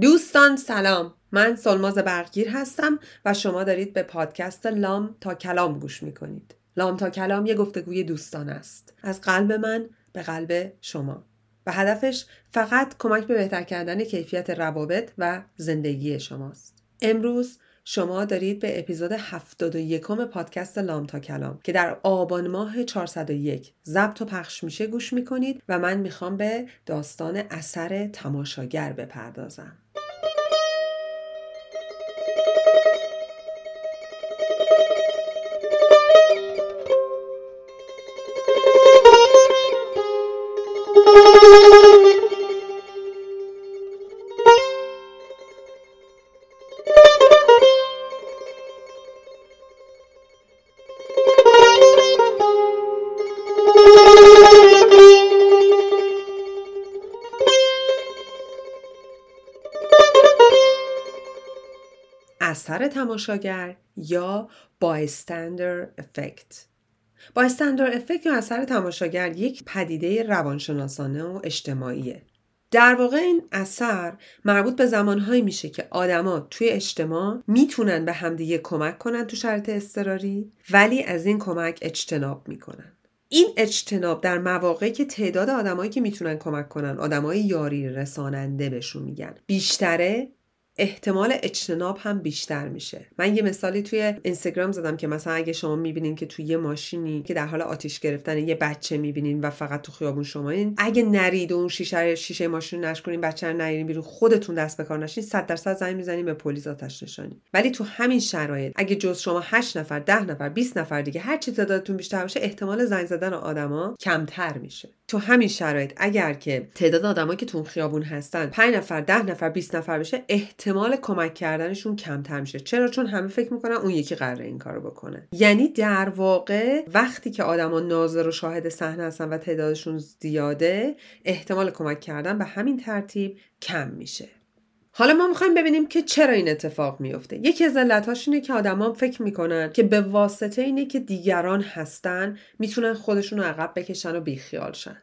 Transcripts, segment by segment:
دوستان سلام. من سلماز برگیر هستم و شما دارید به پادکست لام تا کلام گوش می‌کنید. لام تا کلام یه گفتگوی دوستان است. از قلب من به قلب شما. و هدفش فقط کمک به بهتر کردن کیفیت روابط و زندگی شماست. امروز شما دارید به اپیزود 71 پادکست لام تا کلام که در آبان ماه 401 ضبط و پخش میشه گوش می‌کنید و من می‌خوام به داستان اثر تماشاگر بپردازم. اثر تماشاگر یا بایستندر افکت بایستندر افکت یا اثر تماشاگر یک پدیده روانشناسانه و اجتماعیه. در واقع این اثر مربوط به زمانهایی میشه که آدما توی اجتماع می‌تونن به همدیگه کمک کنن تو شرط اضطراری ولی از این کمک اجتناب می‌کنن. این اجتناب در مواقعی که تعداد آدمایی که می‌تونن کمک کنن آدمای یاری رساننده بهشون میگن. بیشتره احتمال اجتناب هم بیشتر میشه. من یه مثالی توی اینستاگرام زدم که مثلا اگه شما می‌بینین که توی یه ماشینی که در حال آتیش گرفتن یه بچه می‌بینین و فقط تو خیابون شما این اگه نرید و اون شیشه شیشه ماشین نش کنین بچه رو نرین بیرون خودتون دست به کار نشین 100 درصد زنگ می‌زنین به پلیس آتش نشانی. ولی تو همین شرایط اگه جز شما 8 نفر 10 نفر 20 نفر دیگه هر چی تعدادتون بیشتر باشه احتمال زنگ زدن آدما کمتر میشه. تو همین شرایط اگر که تعداد آدمایی که تو خیابون هستن 5 نفر 10 نفر 20 نفر بشه احتمال کمک کردنشون کمتر میشه. چرا؟ چون همه فکر می‌کنن اون یکی قراره این کارو بکنه. یعنی در واقع وقتی که آدما ناظر و شاهد صحنه هستن و تعدادشون زیاده احتمال کمک کردن به همین ترتیب کم میشه. حالا ما می‌خوایم ببینیم که چرا این اتفاق میفته یکی از علتهاش اینه که آدما فکر می‌کنن که به واسطه اینه که دیگران هستن می‌تونن خودشون رو عقب بکشن و بیخیال شن.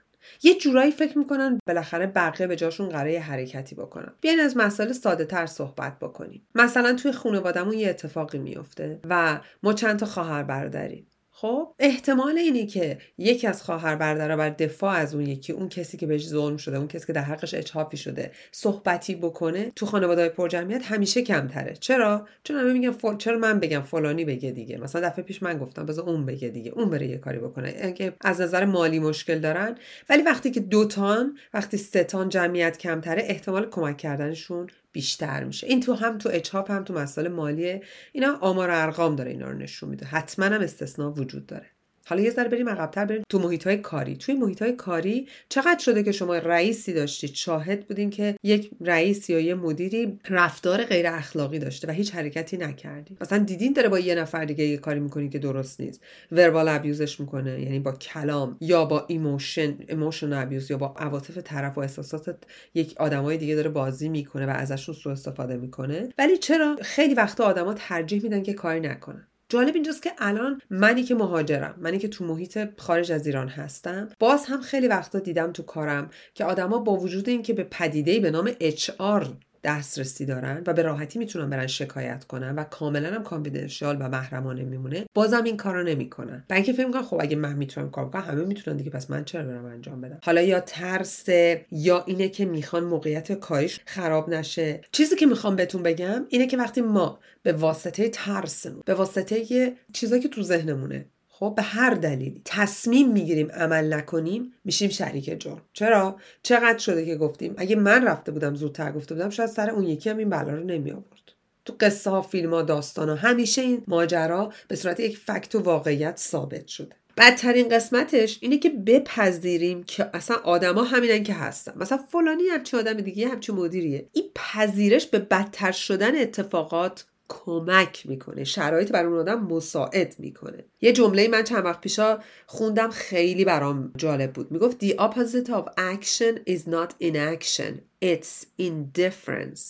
یه جورایی فکر می‌کنن بالاخره بقیه به جاشون قراره حرکتی بکنن. بیاین از مسائل ساده تر صحبت بکنیم. مثلا توی خانوادهمون یه اتفاقی میفته و ما چند تا خواهر برادریم خب احتمال اینه که یکی از خواهر برادرها بر دفاع از اون یکی اون کسی که بهش ظلم شده اون کسی که در حقش اجحافی شده صحبتی بکنه تو خانواده پرجمعیت همیشه کمتره. چرا؟ چون همه میگن فل... چرا من بگم فلانی بگه دیگه؟ مثلا دفعه پیش من گفتم بذار اون بگه دیگه اون بره یه کاری بکنه. اینکه از نظر مالی مشکل دارن. ولی وقتی که دوتان وقتی ستان جمعیت کمتره احتمال کمک کردنشون بیشتر میشه. این تو هم تو اجهاف هم تو مسائل مالیه اینا آمار ارقام داره اینا رو نشون میده. حتما هم استثنا وجود داره. حالا یه ذره بریم عقبتر بریم تو محیط های کاری. توی محیط های کاری چقدر شده که شما رئیسی داشتید شاهد بودین که یک رئیس یا یه مدیری رفتار غیر اخلاقی داشته و هیچ حرکتی نکردی. مثلا دیدین داره با یه نفر دیگه یه کاری می‌کنی که درست نیست. verbal abuse ش می‌کنه یعنی با کلام یا با emotion emotional abuse یا با عواطف طرف و احساسات یک آدمای دیگه داره بازی می‌کنه و ازشون سوء استفاده می‌کنه. ولی چرا خیلی وقتا آدما ترجیح میدن که کاری نکنن؟ جالب اینجاست که الان منی که مهاجرم منی که تو محیط خارج از ایران هستم باز هم خیلی وقتا دیدم تو کارم که آدما با وجود اینکه به پدیده به نام HR دسترسی دارن و به راحتی می‌تونن برن شکایت کنن و کاملا هم کانفیدنشیال و محرمانه میمونه بازم این کارو نمی‌کنن. و اینکه فکر می‌کنن خب اگه من می‌تونم کار کنم همه می‌تونن دیگه پس من چرا برم انجام بدم؟ حالا یا ترس یا اینه که می‌خوان موقعیت کاریش خراب نشه. چیزی که می‌خوام بهتون بگم اینه که وقتی ما به واسطه ترسمون به واسطه چیزایی که تو ذهنمونه خب به هر دلیلی تصمیم می‌گیریم عمل نکنیم میشیم شریک جرم. چرا؟ چقدر شده که گفتیم اگه من رفته بودم زودتر گفته بودم شاید سر اون یکی هم این بلا رو نمی آورد تو قصه ها فیلم ها داستان ها همیشه این ماجرا به صورت یک فکت و واقعیت ثابت شده. بدترین قسمتش اینه که بپذیریم که اصلا آدما همینن که هستن. مثلا فلانی همچی آدم دیگه همچی مدیریه. این پذیرش به بدتر شدن اتفاقات کمک می‌کنه. شرایط بر اون آدم مساعد می‌کنه. یه جمله من چند وقت پیشا خوندم خیلی برام جالب بود. می‌گفت the opposite of action is not inaction it's indifference.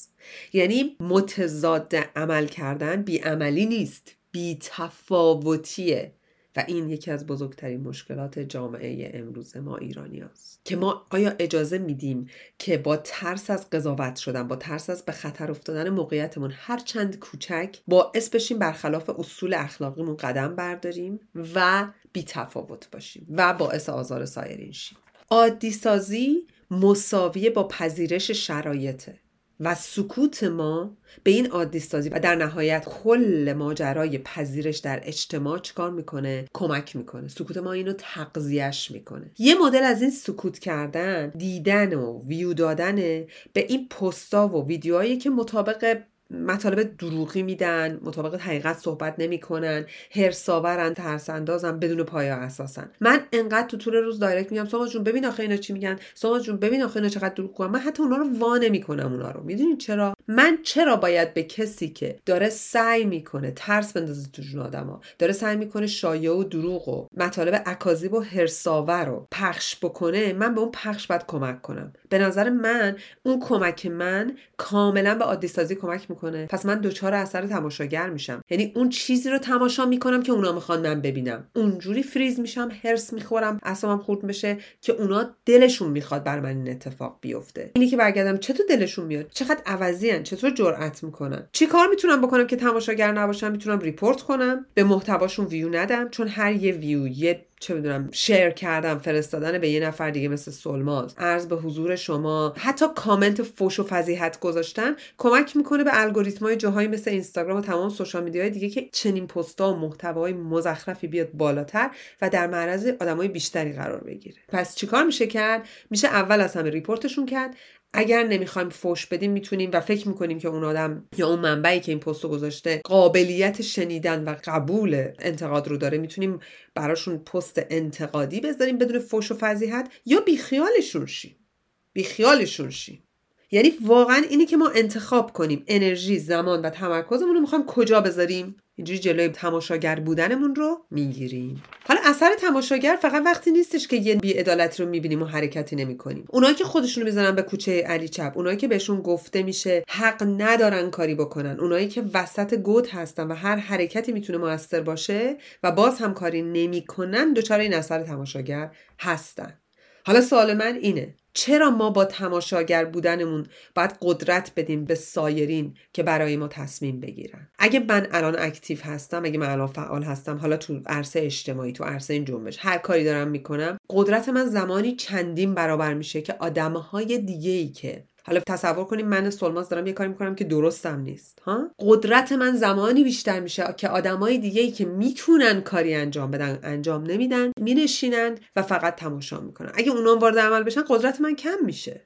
یعنی متضاد عمل کردن بیعملی نیست بی تفاوتیه این یکی از بزرگترین مشکلات جامعه امروز ما ایرانی هست. که ما آیا اجازه میدیم که با ترس از قضاوت شدن با ترس از به خطر افتادن موقعیتمون هر چند کوچک باعث بشیم برخلاف اصول اخلاقیمون قدم برداریم و بی تفاوت باشیم و باعث آزار سایرین شیم عادی سازی مساویه با پذیرش شرایطه و سکوت ما به این عادی سازی و در نهایت کل ماجرای پذیرش در اجتماع چکار می‌کنه؟ کمک می‌کنه. سکوت ما اینو تقضیهش می‌کنه. یه مدل از این سکوت کردن دیدن و ویو دادن به این پستا و ویدیوهایی که مطابق مطالب دروغی میدن مطابق حقیقت صحبت نمی‌کنن هرساورن ترس اندازن بدون پایا اساسن من انقدر تو طول روز دایرکت میگم ساما جون ببین آخه اینا چی میگن ساما جون ببین آخه اینا چقدر دروغ من حتی اونا رو وا نمی‌کنم اونا رو. می‌دونین چرا؟ من چرا باید به کسی که داره سعی می‌کنه ترس بندازه تو جون آدما داره سعی می‌کنه شایعه و دروغ و مطالب اکاذیب و هرساور رو پخش بکنه من به اون پخش باید کمک کنم. به نظر من اون کمک من کاملا به عادی سازی کمک می‌کنه. پس من دچار اثر تماشاگر میشم. یعنی اون چیزی رو تماشا می‌کنم که اونا می‌خوان من ببینم. اونجوری فریز میشم حرص می‌خورم اعصابم خورد میشه که اونا دلشون می‌خواد بر من این اتفاق بیفته. اینی که برگردم چطور دلشون میاد؟ چقدر عوضی چطور جرأت می‌کنن؟ چی کار می‌تونم بکنم که تماشاگر نباشم؟ می‌تونم report کنم؟ به محتواشون ویو ندم چون هر یه ویو یه چه بدونم share کردم فرستادن به یه نفر دیگه مثل سولماز. عرض به حضور شما حتی کامنت فوش و فضیحت گذاشتن کمک می‌کنه به الگوریتمای جاهایی مثل اینستاگرام و تمام social media های دیگه که چنین پستا و محتوای مزخرفی بیاد بالاتر و در معرض آدمای بیشتری قرار بگیره. پس چیکار میشه کرد؟ میشه اول از همه ریپورتشون کرد. اگر نمی‌خوایم فوش بدیم می‌تونیم و فکر می‌کنیم که اون آدم یا اون منبعی که این پستو گذاشته قابلیت شنیدن و قبول انتقاد رو داره می‌تونیم براشون پست انتقادی بذاریم بدون فوش و فضیحت یا بیخیالشون شیم. بیخیالشون شیم. یعنی واقعا اینی که ما انتخاب کنیم. انرژی زمان و تمرکزمون رو می‌خوایم کجا بذاریم؟ اینجوری جلوی تماشاگر بودنمون رو می‌گیریم. حالا اثر تماشاگر فقط وقتی نیستش که یه بیعدالتی رو می‌بینیم و حرکتی نمی‌کنیم. اونایی که خودشونو می‌زنن به کوچه علی چپ اونایی که بهشون گفته میشه حق ندارن کاری بکنن اونایی که وسط گود هستن و هر حرکتی می‌تونه موثر باشه و باز هم کاری نمی‌کنن دچار این اثر تماشاگر هستن. حالا سوال من اینه. چرا ما با تماشاگر بودنمون باید قدرت بدیم به سایرین که برای ما تصمیم بگیرن؟ اگه من الان اکتیو هستم اگه من الان فعال هستم حالا تو عرصه اجتماعی تو عرصه این جنبش هر کاری دارم می‌کنم قدرت من زمانی چندین برابر میشه که آدمهای دیگه ای که حالا تصور کنیم من سلماز دارم یه کاری می‌کنم که درستم نیست ها؟ قدرت من زمانی بیشتر میشه که آدمای دیگه ای که می‌تونن کاری انجام بدن انجام نمیدن مینشینند و فقط تماشا می‌کنن. اگه اونا وارد عمل بشن قدرت من کم میشه.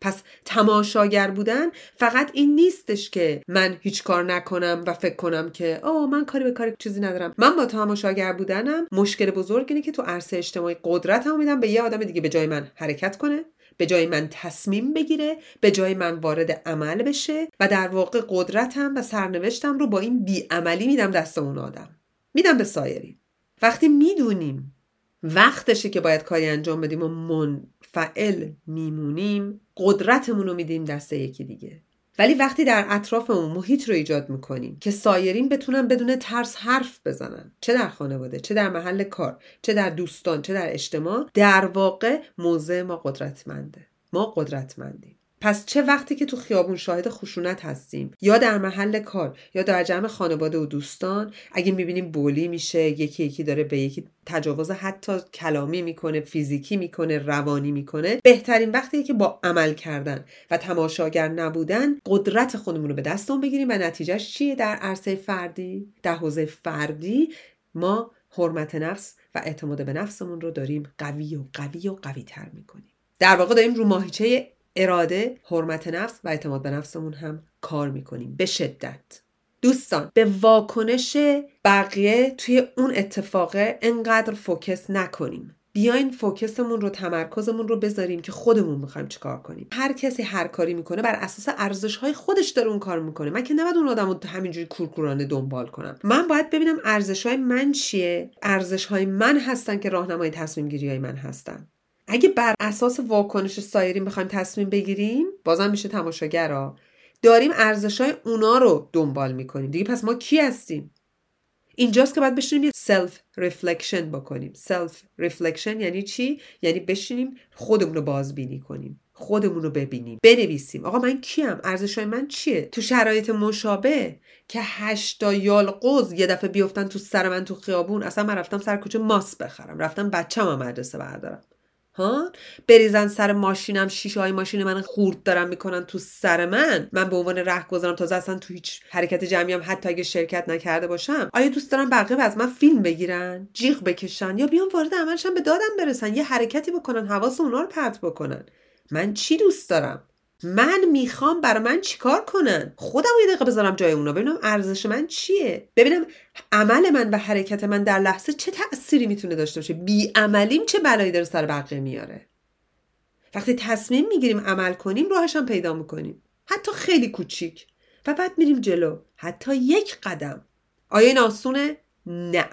پس تماشاگر بودن فقط این نیستش که من هیچ کار نکنم و فکر کنم که آه من کاری به کاری چیزی ندارم. من با تماشاگر بودنم مشکل بزرگ اینه که تو عرصه اجتماعی قدرتمو میدم به یه آدم دیگه به جای من حرکت کنه. به جای من تصمیم بگیره به جای من وارد عمل بشه و در واقع قدرتم و سرنوشتم رو با این بیعملی میدم دست اون آدم. میدم به سایری وقتی می‌دونیم وقتشه که باید کاری انجام بدیم و منفعل میمونیم قدرتمون رو میدیم دست یکی دیگه. ولی وقتی در اطرافمون محیط رو ایجاد می‌کنیم که سایرین بتونن بدون ترس حرف بزنن چه در خانواده چه در محل کار چه در دوستان چه در اجتماع در واقع موضع ما قدرتمنده. ما قدرتمندیم. پس چه وقتی که تو خیابون شاهد خشونت هستیم؟ یا در محل کار یا در جمع خانواده و دوستان؟ اگه می‌بینیم بولی میشه یکی یکی داره به یکی تجاوز حتی کلامی می‌کنه فیزیکی می‌کنه روانی می‌کنه. بهترین وقتی که با عمل کردن و تماشاگر نبودن قدرت خودمون رو به دستمون بگیریم. و نتیجهش چیه؟ در عرصه فردی. در حوزه فردی ما حرمت نفس و اعتماد به نفسمون رو داریم قوی و قوی و قوی تر می‌کنیم. در واقع داریم رو ماهیچه اراده حرمت نفس و اعتماد به نفسمون هم کار می‌کنیم. به شدت. دوستان به واکنش بقیه توی اون اتفاقه انقدر فوکس نکنیم. بیاین فوکسمون رو تمرکزمون رو بذاریم که خودمون می‌خوایم چیکار کنیم. هر کسی هر کاری می‌کنه بر اساس ارزش های خودش داره اون کار می‌کنه. من که نباید اون آدم رو همینجوری کورکورانه دنبال کنم. من باید ببینم ارزش های من چیه؟ ارزش های من هستن که راهنمای تصمیم گیری های من هستن. اگه بر اساس واکنش سایرین می‌خوایم تصمیم بگیریم بازم میشه تماشاگرا. داریم ارزشای اونا رو دنبال می‌کنیم. دیگه پس ما کی هستیم؟ اینجاست که باید بشینیم یه self reflection بکنیم. self reflection یعنی چی؟ یعنی بشینیم خودمون رو بازبینی کنیم. خودمون رو ببینیم. بنویسیم. آقا من کیم؟ ارزش من چیه؟ تو شرایط مشابه که هشتا یالقوز یه دفعه بیفتن تو سر من تو خیابون اصلا من رفتم سر کوچه ماست بخرم. رفتم بچه‌م مدرسه بردارم. ها؟ بریزن سر ماشینم شیشه های ماشین من خورد دارم می‌کنن تو سر من. من به عنوان گذارم تازه اصلا تو هیچ حرکت جمعی هم حتی اگه شرکت نکرده باشم. آیا دوست دارم بقیه از من فیلم بگیرن؟ جیغ بکشن یا بیان وارد عملشن به دادم برسن؟ یه حرکتی بکنن حواس اونا رو پرت بکنن. من چی دوست دارم؟ من می‌خوام برای من چیکار کنن؟ خودم یه دقیقه بذارم جای اونا. ببینم ارزش من چیه. ببینم عمل من و حرکت من در لحظه چه تأثیری می‌تونه داشته باشه. بی عملیم چه بلایی داره سر بقیه میاره؟ وقتی تصمیم می‌گیریم عمل کنیم راهش هم پیدا می‌کنیم. حتی خیلی کوچیک. و بعد میریم جلو. حتی یک قدم. آیا این آسونه؟ نه.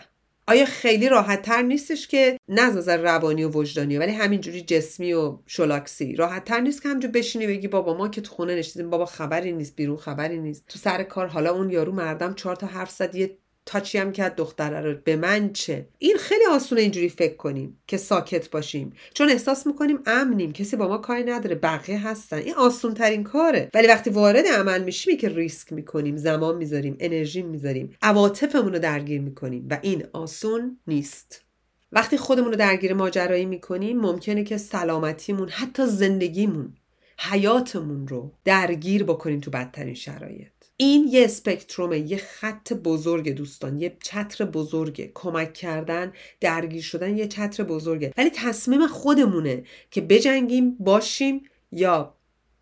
آیا خیلی راحت تر نیستش که نه از روانی و وجدانی ولی همینجوری جسمی و شلاکسی؟ راحت تر نیست که همجور بشینی بگی بابا ما که تو خونه نشستیم بابا خبری نیست بیرون خبری نیست. تو سر کار حالا اون یارو مردم چهار تا حرف زد یه تاچی هم کرد دختره رو به من چه؟ این خیلی آسونه اینجوری فکر کنیم که ساکت باشیم. چون احساس می‌کنیم امنیم. کسی با ما کاری نداره. بقیه هستن. این آسون ترین کاره. ولی وقتی وارد عمل میشیم که ریسک می‌کنیم. زمان می‌ذاریم. انرژی می‌ذاریم. عواطفمون رو درگیر می‌کنیم. و این آسون نیست. وقتی خودمون رو درگیر ماجرایی می‌کنیم ممکنه که سلامتیمون حتی زندگیمون حیاتمون رو درگیر بکنیم تو بدترین شرایط. این یه اسپکترومه یه خط بزرگ دوستان یه چتر بزرگه. کمک کردن درگیر شدن یه چتر بزرگه. ولی تصمیم خودمونه که بجنگیم باشیم یا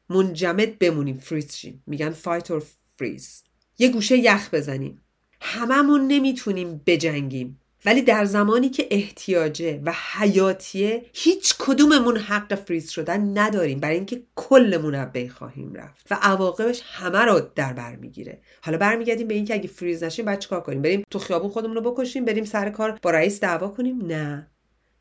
منجمد بمونیم فریز شیم. میگن فایت اور فریز یه گوشه یخ بزنیم. هممون نمی‌تونیم بجنگیم. ولی در زمانی که احتیاجه و حیاتیه هیچ کدوممون حق فریز شدن نداریم. برای اینکه کلمون از بین خواهیم رفت و عواقبش همه رو در بر می‌گیره. حالا برمیگردیم به اینکه اگه فریز نشیم بعد چیکار کنیم؟ بریم تو خیابون خودمون رو بکشیم بریم سر کار با رئیس دعوا کنیم؟ نه.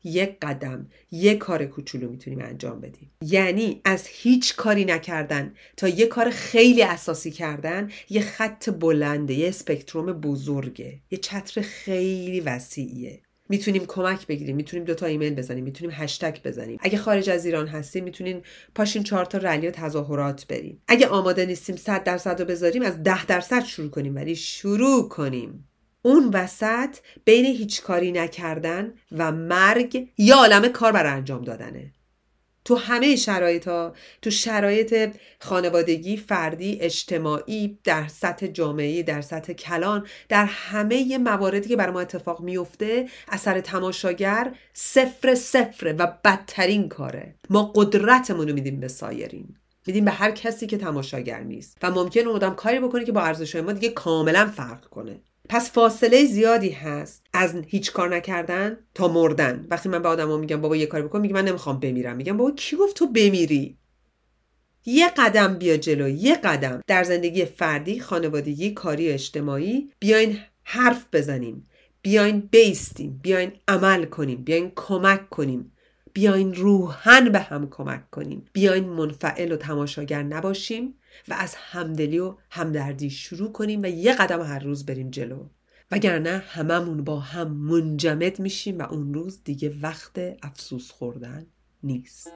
یک قدم یک کار کوچولو می‌تونیم انجام بدیم. یعنی از هیچ کاری نکردن تا یه کار خیلی اساسی کردن یه خط بلنده یه اسپکتروم بزرگه. یه چتر خیلی وسیعیه. می‌تونیم کمک بگیریم می‌تونیم دوتا ایمیل بزنیم می‌تونیم هشتگ بزنیم. اگه خارج از ایران هستیم می‌تونیم پاشین چهار تا رلی و تظاهرات بریم. اگه آماده نیستیم صد درصد رو بذاریم از ده درصد شروع کنیم. ولی شروع کنیم. اون وسط بین هیچ کاری نکردن و مرگ یا عالم کار بر انجام دادنه. تو همه شرایط ها تو شرایط خانوادگی فردی اجتماعی در سطح جامعه در سطح کلان در همه مواردی که بر ما اتفاق میفته اثر تماشاگر صفر صفر و بدترین کاره. ما قدرتمون رو میدیم به سایرین. میدیم به هر کسی که تماشاگر نیست. و ممکن اون آدم کاری بکنه که با ارزش ما دیگه کاملا فرق کنه. پس فاصله زیادی هست از هیچ کار نکردن تا مردن. وقتی من به آدما میگم بابا یه کاری بکن. میگه من نمی‌خوام بمیرم. میگم بابا کی گفت تو بمیری؟ یه قدم بیا جلو یه قدم. در زندگی فردی خانوادگی کاری اجتماعی بیاین حرف بزنیم. بیاین بیستیم. بیاین عمل کنیم. بیاین کمک کنیم. بیاین روحن به هم کمک کنیم. بیاین منفعل و تماشاگر نباشیم و از همدلی و همدردی شروع کنیم و یه قدم هر روز بریم جلو. وگرنه هممون با هم منجمد میشیم و اون روز دیگه وقت افسوس خوردن نیست.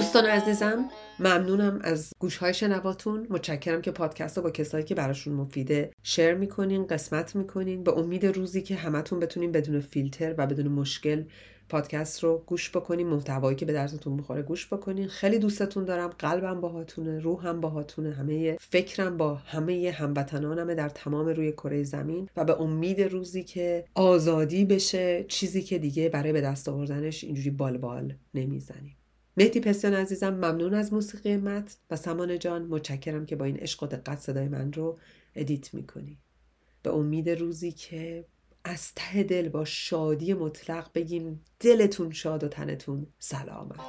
دوستان عزیزم ممنونم از گوش های شنواتون. متشکرم که پادکست رو با کسایی که براشون مفیده شیر می‌کنین قسمت می‌کنین. به امید روزی که همتون بتونین بدون فیلتر و بدون مشکل پادکست رو گوش بکنین محتوایی که به درستون می‌خوره گوش بکنین. خیلی دوستتون دارم قلبم باهاتونه روحم باهاتونه همه فکرم با همه هموطنانمه در تمام روی کره زمین و به امید روزی که آزادی بشه چیزی که دیگه برای به دست آوردنش اینجوری بال بال نمی‌زنیم. مهدی پسیان عزیزم ممنون از موسیقی مت و سمان جان متشکرم که با این عشق و دقت صدای من رو ادیت می‌کنی. به امید روزی که از ته دل با شادی مطلق بگیم دلتون شاد و تنتون سلامت.